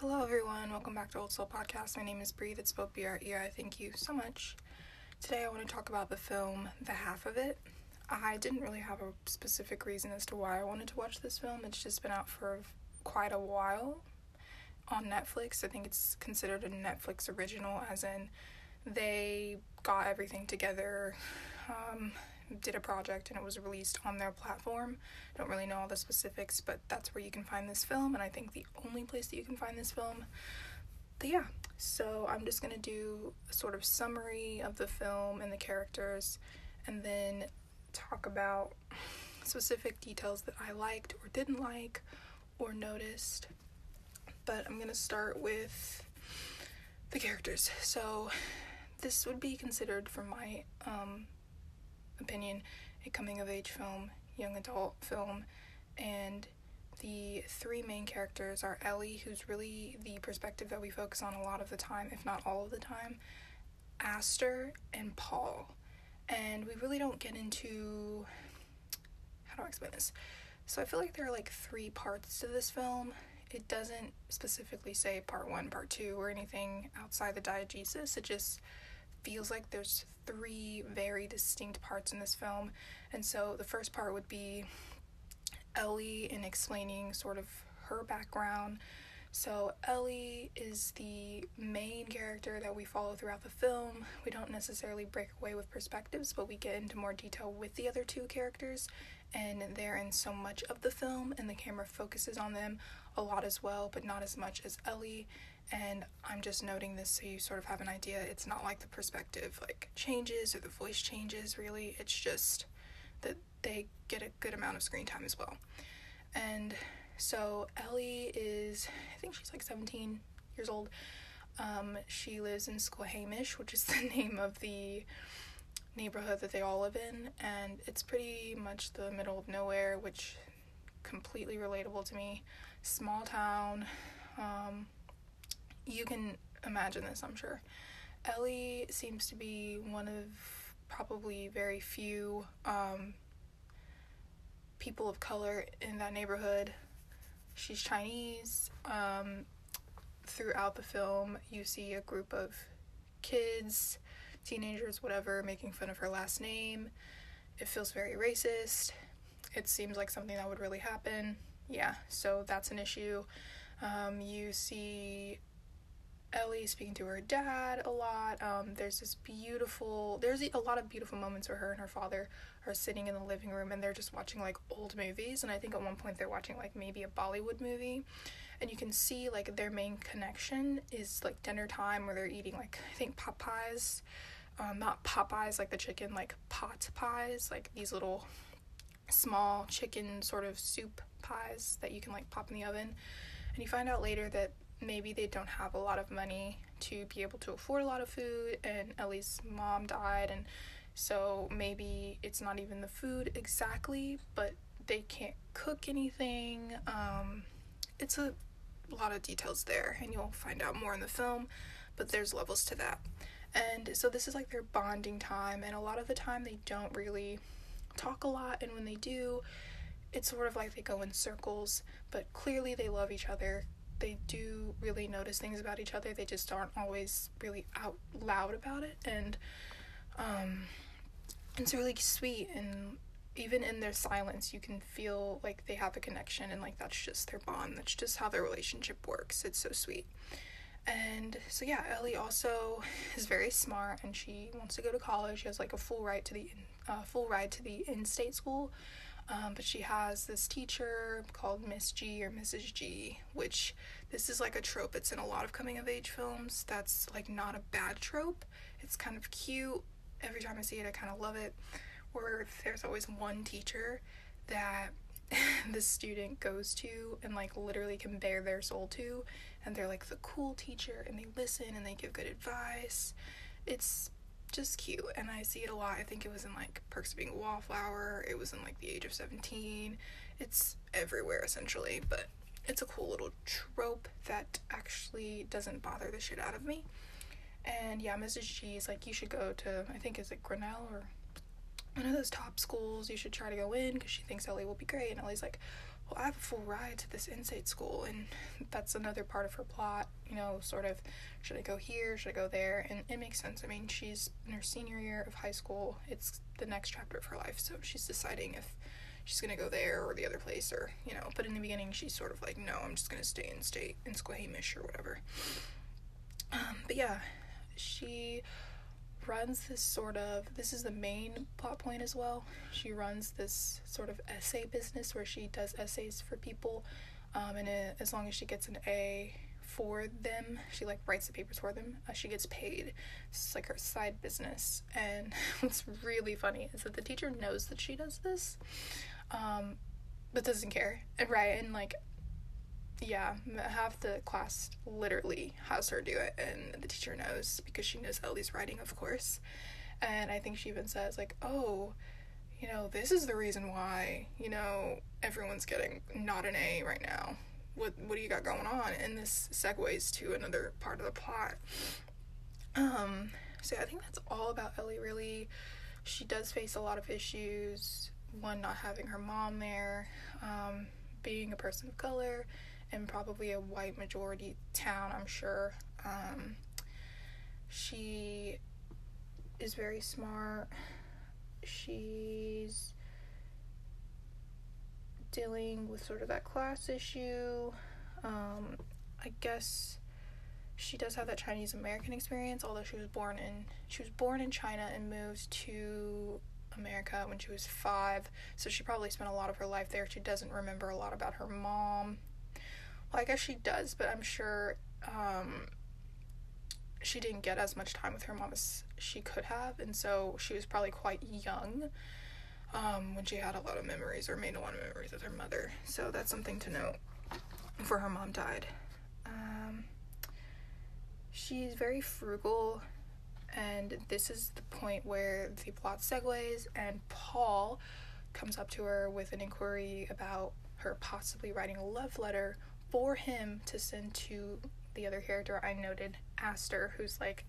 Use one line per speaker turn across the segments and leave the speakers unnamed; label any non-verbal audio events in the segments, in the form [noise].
Hello, everyone. Welcome back to Old Soul Podcast. My name is Bree. That's spelled B R E I. Thank you so much. Today, I want to talk about the film The Half of It. I didn't really have a specific reason as to why I wanted to watch this film. It's just been out for quite a while on Netflix. I think it's considered a Netflix original, as in they got everything together, um, did a project, and it was released on their platform. Don't really know all the specifics, but that's where you can find this film, and I think the only place that you can find this film. But yeah, so I'm just gonna do a sort of summary of the film and the characters, and then talk about specific details that I liked or didn't like or noticed. But I'm gonna start with the characters. So this would be considered, from my um, opinion, a coming of age film, young adult film, and the three main characters are Ellie, who's really the perspective that we focus on a lot of the time, if not all of the time, Aster, and Paul. And we really don't get into how do I explain this? So I feel like there are like three parts to this film. It doesn't specifically say part one, part two, or anything outside the diegesis. It just feels like there's three very distinct parts in this film. And so the first part would be Ellie in explaining sort of her background. So Ellie is the main character that we follow throughout the film. We don't necessarily break away with perspectives, but we get into more detail with the other two characters, and they're in so much of the film, and the camera focuses on them a lot as well, but not as much as Ellie. And I'm just noting this so you sort of have an idea. It's not like the perspective like changes or the voice changes really. It's just that they get a good amount of screen time as well. And so Ellie is, I think she's like 17 years old. Um, she lives in Squamish, which is [laughs] the name of the neighborhood that they all live in, and it's pretty much the middle of nowhere, which completely relatable to me. Small town. Um, you can imagine this, I'm sure. Ellie seems to be one of probably very few um, people of color in that neighborhood. She's Chinese. Um, throughout the film, you see a group of kids, teenagers, whatever, making fun of her last name. It feels very racist. It seems like something that would really happen. Yeah, so that's an issue. Um, you see Ellie speaking to her dad a lot. Um, there's this beautiful, there's a lot of beautiful moments where her and her father are sitting in the living room and they're just watching like old movies. And I think at one point they're watching like maybe a Bollywood movie. And you can see like their main connection is like dinner time where they're eating like, I think Popeyes. Um, not Popeyes like the chicken, like pot pies, like these little small chicken sort of soup pies that you can like pop in the oven. And you find out later that maybe they don't have a lot of money to be able to afford a lot of food and Ellie's mom died and so maybe it's not even the food exactly but they can't cook anything um, it's a lot of details there and you'll find out more in the film but there's levels to that. And so this is like their bonding time and a lot of the time they don't really talk a lot and when they do it's sort of like they go in circles but clearly they love each other they do really notice things about each other. They just aren't always really out loud about it, and um, it's really sweet. And even in their silence, you can feel like they have a connection, and like that's just their bond. That's just how their relationship works. It's so sweet. And so yeah, Ellie also [laughs] is very smart, and she wants to go to college. She has like a full ride to the uh, full ride to the in-state school um, but she has this teacher called Miss G or Mrs. G, which this is like a trope. It's in a lot of coming of age films. That's like not a bad trope. It's kind of cute. Every time I see it, I kind of love it. Where there's always one teacher that [laughs] the student goes to and like literally can bare their soul to, and they're like the cool teacher and they listen and they give good advice. It's just cute and I see it a lot. I think it was in like Perks of Being a Wallflower, it was in like The Edge of 17. It's everywhere essentially, but it's a cool little trope that actually doesn't bother the shit out of me. And yeah, Mrs. G is like, you should go to, I think, is it Grinnell or one of those top schools? You should try to go in because she thinks Ellie will be great. And Ellie's like, well, I have a full ride to this insight school, and that's another part of her plot. You know, sort of, should I go here? Should I go there? And it makes sense. I mean, she's in her senior year of high school. It's the next chapter of her life, so she's deciding if she's gonna go there or the other place, or you know. But in the beginning, she's sort of like, no, I'm just gonna stay in state in Squamish or whatever. Um, but yeah, she runs this sort of this is the main plot point as well. She runs this sort of essay business where she does essays for people um, and it, as long as she gets an a for them she like writes the papers for them uh, she gets paid. It's like her side business. And [laughs] what's really funny is that the teacher knows that she does this um, but doesn't care. And and like yeah, half the class literally has her do it, and the teacher knows because she knows Ellie's writing, of course. And I think she even says, like, oh, you know, this is the reason why, you know, everyone's getting not an A right now. What what do you got going on? And this segues to another part of the plot. Um, so I think that's all about Ellie really. She does face a lot of issues. One, not having her mom there, um, being a person of color, in probably a white majority town, I'm sure. Um, she is very smart. She's dealing with sort of that class issue. Um, I guess she does have that Chinese American experience, although she was born in she was born in China and moved to America when she was five. So she probably spent a lot of her life there. She doesn't remember a lot about her mom. Well, I guess she does, but I'm sure um, she didn't get as much time with her mom as she could have, and so she was probably quite young um, when she had a lot of memories or made a lot of memories with her mother. So that's something to note before her mom died. Um, she's very frugal, and this is the point where the plot segues, and Paul comes up to her with an inquiry about her possibly writing a love letter for him to send to the other character I noted, Aster, who's like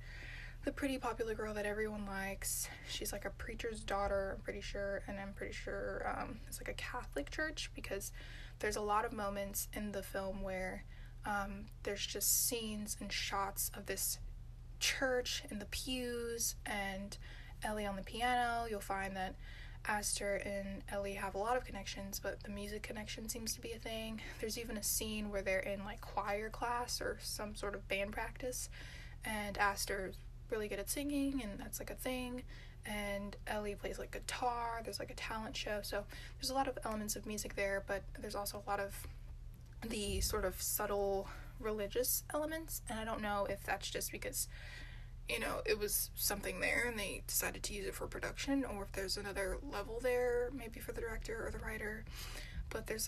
the pretty popular girl that everyone likes. She's like a preacher's daughter, I'm pretty sure, and I'm pretty sure um, it's like a Catholic church because there's a lot of moments in the film where um, there's just scenes and shots of this church and the pews and Ellie on the piano. You'll find that Aster and Ellie have a lot of connections, but the music connection seems to be a thing. There's even a scene where they're in like choir class or some sort of band practice, and Aster's really good at singing, and that's like a thing. And Ellie plays like guitar, there's like a talent show, so there's a lot of elements of music there, but there's also a lot of the sort of subtle religious elements, and I don't know if that's just because you know, it was something there and they decided to use it for production, or if there's another level there, maybe for the director or the writer. But there's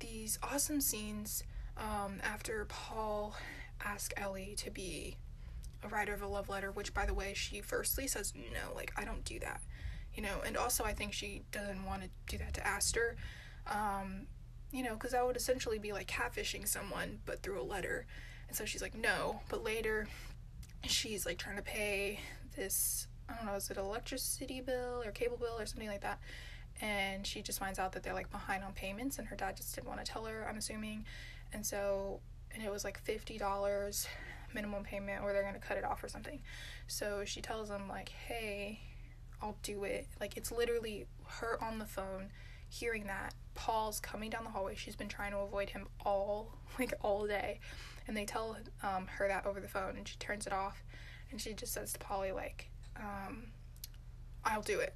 these awesome scenes um, after Paul asked Ellie to be a writer of a love letter, which, by the way, she firstly says, no, like, I don't do that, you know, and also I think she doesn't want to do that to Aster, um, you know, because that would essentially be like catfishing someone, but through a letter. And so she's like, no, but later she's like trying to pay this I don't know, is it electricity bill or cable bill or something like that? And she just finds out that they're like behind on payments and her dad just didn't want to tell her, I'm assuming. And so and it was like fifty dollars minimum payment or they're gonna cut it off or something. So she tells them like, Hey, I'll do it. Like it's literally her on the phone hearing that. Paul's coming down the hallway. She's been trying to avoid him all [laughs] like all day. And they tell um, her that over the phone and she turns it off and she just says to polly like um, i'll do it.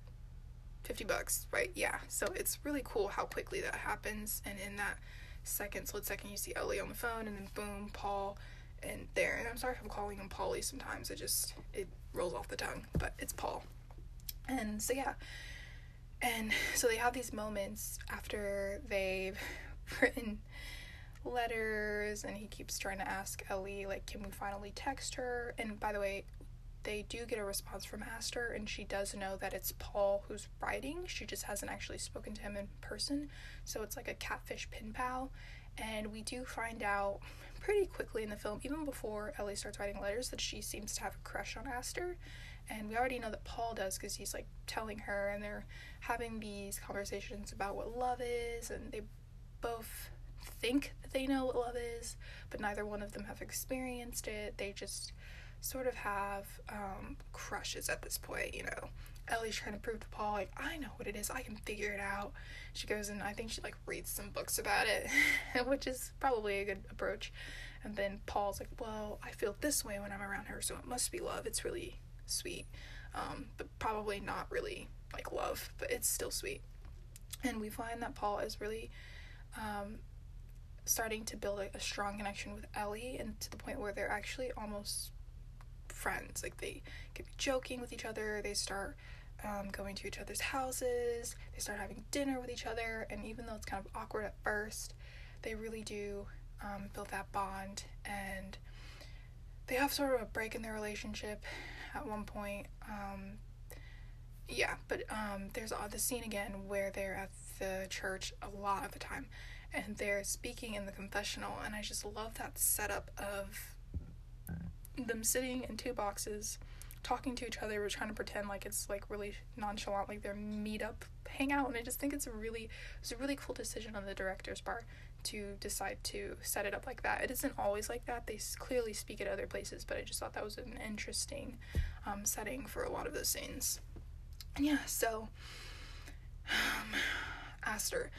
50 bucks right? Yeah. So it's really cool how quickly that happens. And in that second split second you see ellie on the phone and then boom paul and there. And i'm sorry if i'm calling him polly sometimes. It just it rolls off the tongue. But it's paul. And so yeah and so they have these moments after they've [laughs] written letters and he keeps trying to ask Ellie like can we finally text her? And by the way they do get a response from Aster and she does know that it's Paul who's writing. She just hasn't actually spoken to him in person. So it's like a catfish pen pal. And we do find out pretty quickly in the film even before Ellie starts writing letters that she seems to have a crush on Aster and we already know that Paul does because he's like telling her and they're having these conversations about what love is and they both think that they know what love is, but neither one of them have experienced it. They just sort of have um, crushes at this point, you know. Ellie's trying to prove to Paul, like, I know what it is, I can figure it out. She goes and I think she like reads some books about it, [laughs] which is probably a good approach. And then Paul's like, Well, I feel this way when I'm around her, so it must be love. It's really sweet. Um, but probably not really like love, but it's still sweet. And we find that Paul is really um, starting to build a, a strong connection with Ellie, and to the point where they're actually almost friends. Like they get joking with each other. They start um, going to each other's houses. They start having dinner with each other. And even though it's kind of awkward at first, they really do um, build that bond. And they have sort of a break in their relationship at one point. Um, yeah, but um, there's uh, the scene again where they're at the church a lot of the time and they're speaking in the confessional and i just love that setup of them sitting in two boxes talking to each other we're trying to pretend like it's like really nonchalant like their meet up hangout and i just think it's a really it's a really cool decision on the director's part to decide to set it up like that. It isn't always like that. They clearly speak at other places but i just thought that was an interesting um, setting for a lot of those scenes. And yeah so um, aster.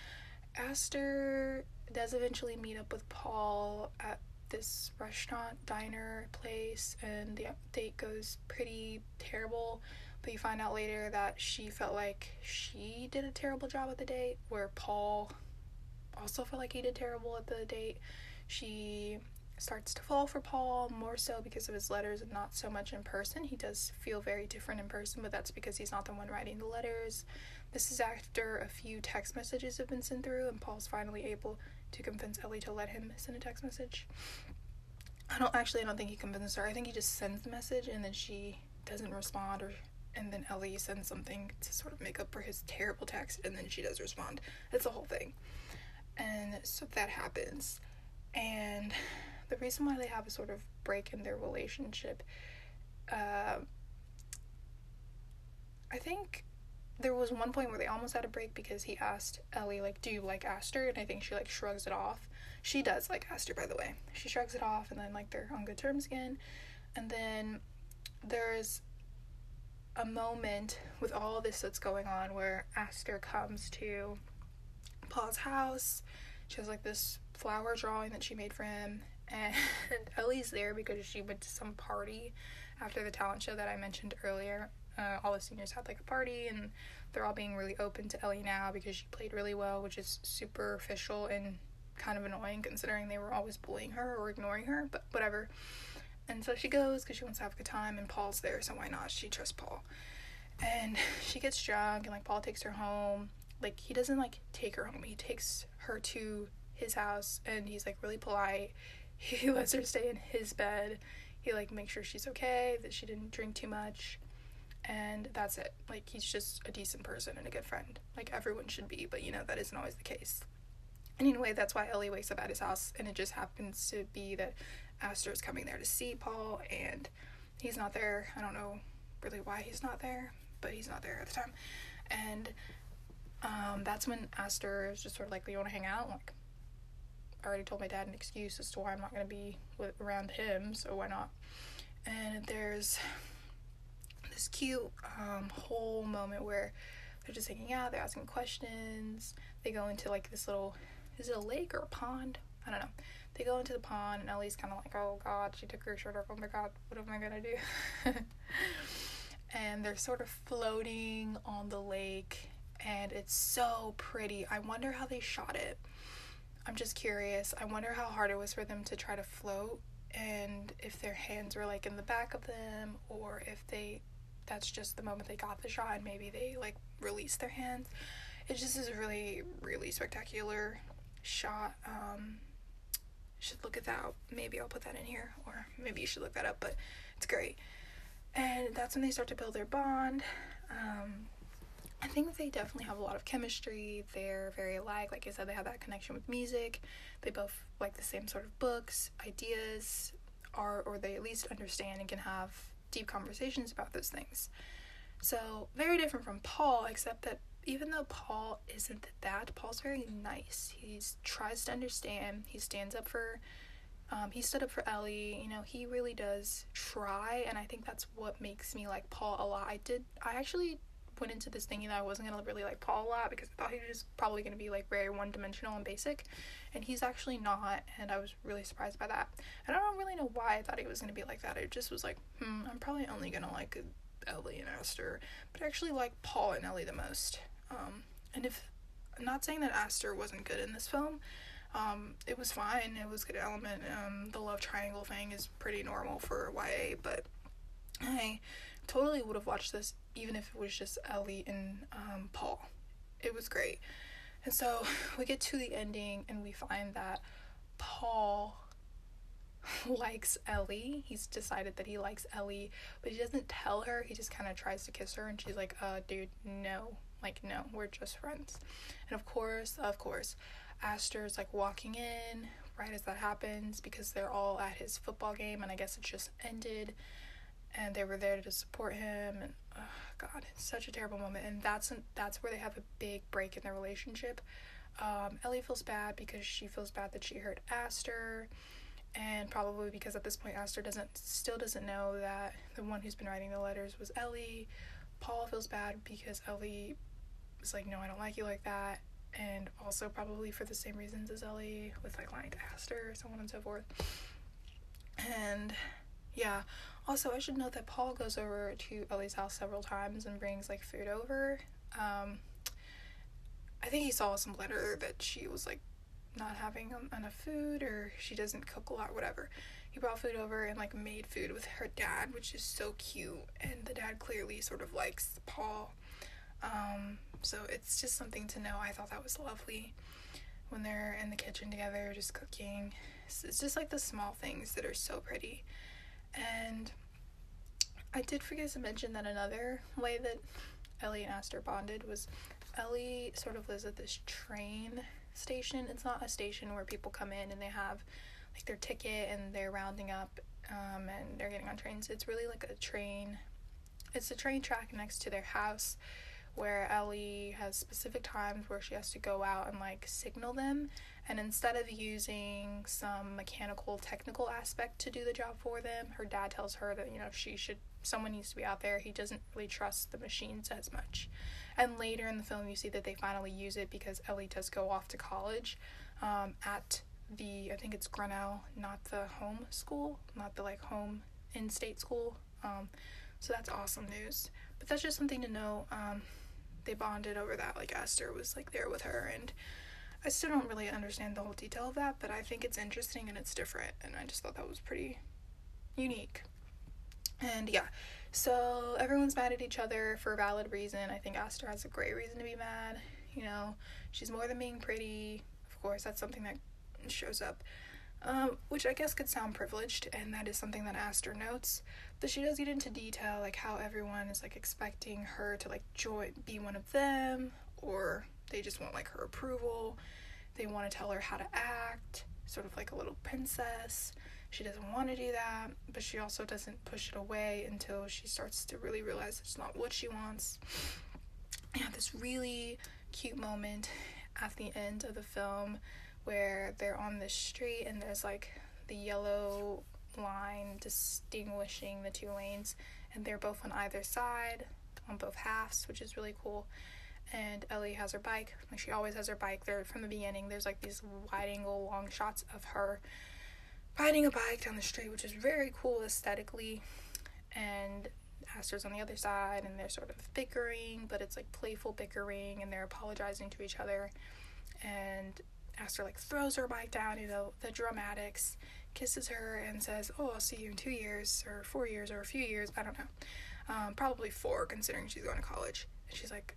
Aster does eventually meet up with paul at this restaurant diner place and the date goes pretty terrible but you find out later that she felt like she did a terrible job at the date where paul also felt like he did terrible at the date she starts to fall for paul more so because of his letters and not so much in person he does feel very different in person but that's because he's not the one writing the letters this is after a few text messages have been sent through and paul's finally able to convince Ellie to let him send a text message. I don't actually I don't think he convinces her. I think he just sends the message and then she doesn't respond or and then Ellie sends something to sort of make up for his terrible text and then she does respond. It's a whole thing. And so that happens. And the reason why they have a sort of break in their relationship uh, I think there was one point where they almost had a break because he asked Ellie like, "Do you like Aster?" And I think she like shrugs it off. She does like Aster, by the way. She shrugs it off, and then like they're on good terms again. And then there's a moment with all this that's going on where Aster comes to Paul's house. She has like this flower drawing that she made for him, and [laughs] Ellie's there because she went to some party after the talent show that I mentioned earlier uh, all the seniors had like a party and they're all being really open to Ellie now because she played really well, which is superficial and kind of annoying considering they were always bullying her or ignoring her, but whatever. And so she goes because she wants to have a good time, and Paul's there, so why not? She trusts Paul. And [laughs] she gets drunk, and like Paul takes her home. Like, he doesn't like take her home, he takes her to his house, and he's like really polite. [laughs] He lets her stay in his bed. He like makes sure she's okay, that she didn't drink too much and that's it. Like he's just a decent person and a good friend. Like everyone should be, but you know that isn't always the case. And anyway, that's why Ellie wakes up at his house, and it just happens to be that Aster is coming there to see Paul, and he's not there. I don't know really why he's not there, but he's not there at the time. And um, that's when Aster is just sort of like, do "You want to hang out?" Like, I already told my dad an excuse as to why I'm not going to be with, around him, so why not? And there's this cute um, whole moment where they're just hanging out, they're asking questions. They go into like this little, is it a lake or a pond? I don't know. They go into the pond, and Ellie's kind of like, oh god, she took her shirt off. Oh my god, what am I gonna do? [laughs] and they're sort of floating on the lake, and it's so pretty. I wonder how they shot it. I'm just curious. I wonder how hard it was for them to try to float and if their hands were like in the back of them or if they that's just the moment they got the shot and maybe they like released their hands. It just is a really, really spectacular shot. Um, should look at that. Maybe I'll put that in here, or maybe you should look that up. But it's great, and that's when they start to build their bond. Um, I think they definitely have a lot of chemistry. They're very alike. Like I said, they have that connection with music. They both like the same sort of books, ideas, art, or they at least understand and can have deep conversations about those things. So, very different from Paul, except that even though Paul isn't that, Paul's very nice. He tries to understand. He stands up for. Um, he stood up for Ellie. You know, he really does try, and I think that's what makes me like Paul a lot. I did. I actually went into this thinking that I wasn't gonna really like Paul a lot because I thought he was probably gonna be like very one dimensional and basic, and he's actually not, and I was really surprised by that. And I don't really know why I thought he was gonna be like that. It just was like, hmm, I'm probably only gonna like Ellie and Aster, but I actually like Paul and Ellie the most. Um, and if I'm not saying that Aster wasn't good in this film, um, it was fine. It was good element. Um, the love triangle thing is pretty normal for YA, but I totally would have watched this even if it was just Ellie and um, Paul. It was great. And so [laughs] we get to the ending and we find that Paul [laughs] likes Ellie. He's decided that he likes Ellie, but he doesn't tell her. He just kind of tries to kiss her and she's like, "Uh, dude, no. Like no, we're just friends." And of course, of course, Aster's like walking in right as that happens because they're all at his football game and I guess it just ended and they were there to support him and oh god it's such a terrible moment. And that's that's where they have a big break in their relationship. Um, ellie feels bad because she feels bad that she hurt aster. And probably because at this point aster doesn't still doesn't know that the one who's been writing the letters was ellie. Paul feels bad because ellie was like no i don't like you like that. And also probably for the same reasons as ellie with like lying to aster so on and so forth. And yeah also, I should note that Paul goes over to Ellie's house several times and brings like food over. Um, I think he saw some letter that she was like not having enough food or she doesn't cook a lot, whatever. He brought food over and like made food with her dad, which is so cute. And the dad clearly sort of likes Paul. Um, so it's just something to know. I thought that was lovely when they're in the kitchen together just cooking. It's just like the small things that are so pretty. And I did forget to mention that another way that Ellie and Aster bonded was Ellie sort of lives at this train station. It's not a station where people come in and they have like their ticket and they're rounding up um, and they're getting on trains. It's really like a train. It's a train track next to their house where Ellie has specific times where she has to go out and like signal them and instead of using some mechanical technical aspect to do the job for them her dad tells her that you know she should someone needs to be out there. He doesn't really trust the machines as much. And later in the film you see that they finally use it because ellie does go off to college um, at the i think it's grinnell not the home school not the like home in-state school. Um, so that's awesome news. But that's just something to know um, they bonded over that like aster was like there with her and I still don't really understand the whole detail of that, but I think it's interesting and it's different, and I just thought that was pretty unique. And yeah, so everyone's mad at each other for a valid reason. I think Aster has a great reason to be mad. You know, she's more than being pretty. Of course, that's something that shows up, um, which I guess could sound privileged, and that is something that Aster notes. But she does get into detail, like how everyone is like expecting her to like join, be one of them, or they just want like her approval. They want to tell her how to act, sort of like a little princess. She doesn't want to do that, but she also doesn't push it away until she starts to really realize it's not what she wants. I have this really cute moment at the end of the film where they're on the street and there's like the yellow line distinguishing the two lanes and they're both on either side on both halves which is really cool and Ellie has her bike. Like she always has her bike there from the beginning. There's like these wide angle long shots of her riding a bike down the street, which is very cool aesthetically. And Aster's on the other side, and they're sort of bickering, but it's like playful bickering, and they're apologizing to each other. And Aster like throws her bike down, you know, the dramatics, kisses her, and says, "Oh, I'll see you in two years, or four years, or a few years. I don't know. Um, probably four, considering she's going to college." And she's like,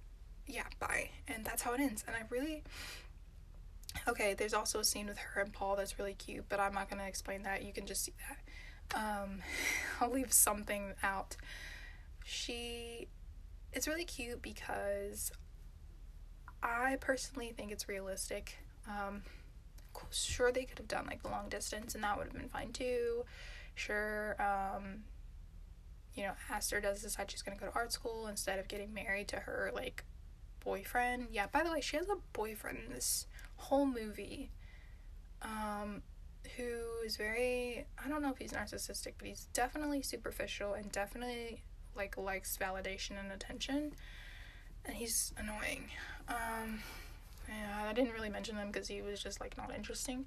yeah, bye. And that's how it ends. And I really. Okay, there's also a scene with her and Paul that's really cute, but I'm not to explain that. You can just see that. Um, [laughs] I'll leave something out. She. It's really cute because I personally think it's realistic. Um, sure, they could have done like the long distance, and that would have been fine too. Sure, um, you know, Aster does decide she's to go to art school instead of getting married to her like boyfriend. Yeah, by the way, she has a boyfriend in this whole movie. Um, who is very I don't know if he's narcissistic, but he's definitely superficial and definitely like likes validation and attention. And he's annoying. Um yeah, I didn't really mention him because he was just like not interesting.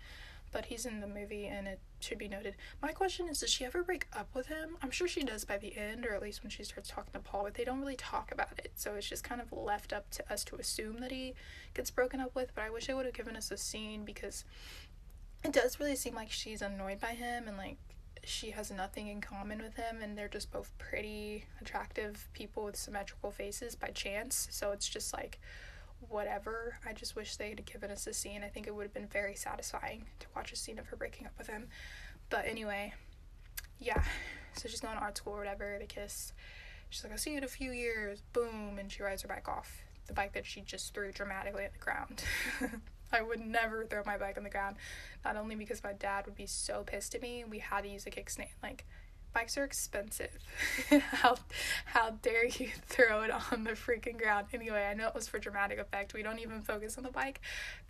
But he's in the movie and it should be noted. My question is, does she ever break up with him? I'm sure she does by the end, or at least when she starts talking to Paul, but they don't really talk about it. So it's just kind of left up to us to assume that he gets broken up with. But I wish they would have given us a scene because it does really seem like she's annoyed by him and like she has nothing in common with him and they're just both pretty attractive people with symmetrical faces by chance so it's just like whatever. I just wish they had given us a scene. I think it would have been very satisfying to watch a scene of her breaking up with him. But anyway yeah. So she's going to art school or whatever to kiss. She's like i'll see you in a few years. Boom. And she rides her bike off. The bike that she just threw dramatically at the ground. [laughs] I would never throw my bike on the ground. Not only because my dad would be so pissed at me, we had to use a kickstand. Like, bikes are expensive. [laughs] how how dare you [laughs] throw it on the freaking ground? Anyway, I know it was for dramatic effect. We don't even focus on the bike.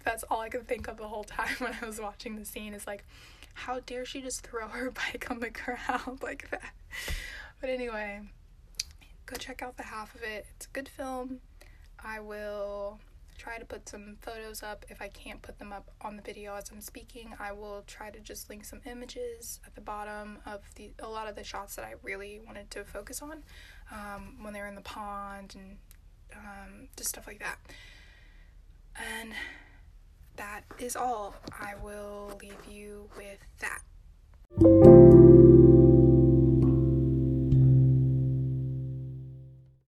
That's all I could think of the whole [laughs] time when I was watching the scene is like, how dare she just throw her bike on the ground like that? But anyway, go check out the half of it. It's a good film. I will try to put some photos up. If I can't put them up on the video as I'm speaking, I will try to just link some images at the bottom of the a lot of the shots that I really wanted to focus on um, when they were in the pond and um, just stuff like that. And that is all. I will leave you with that.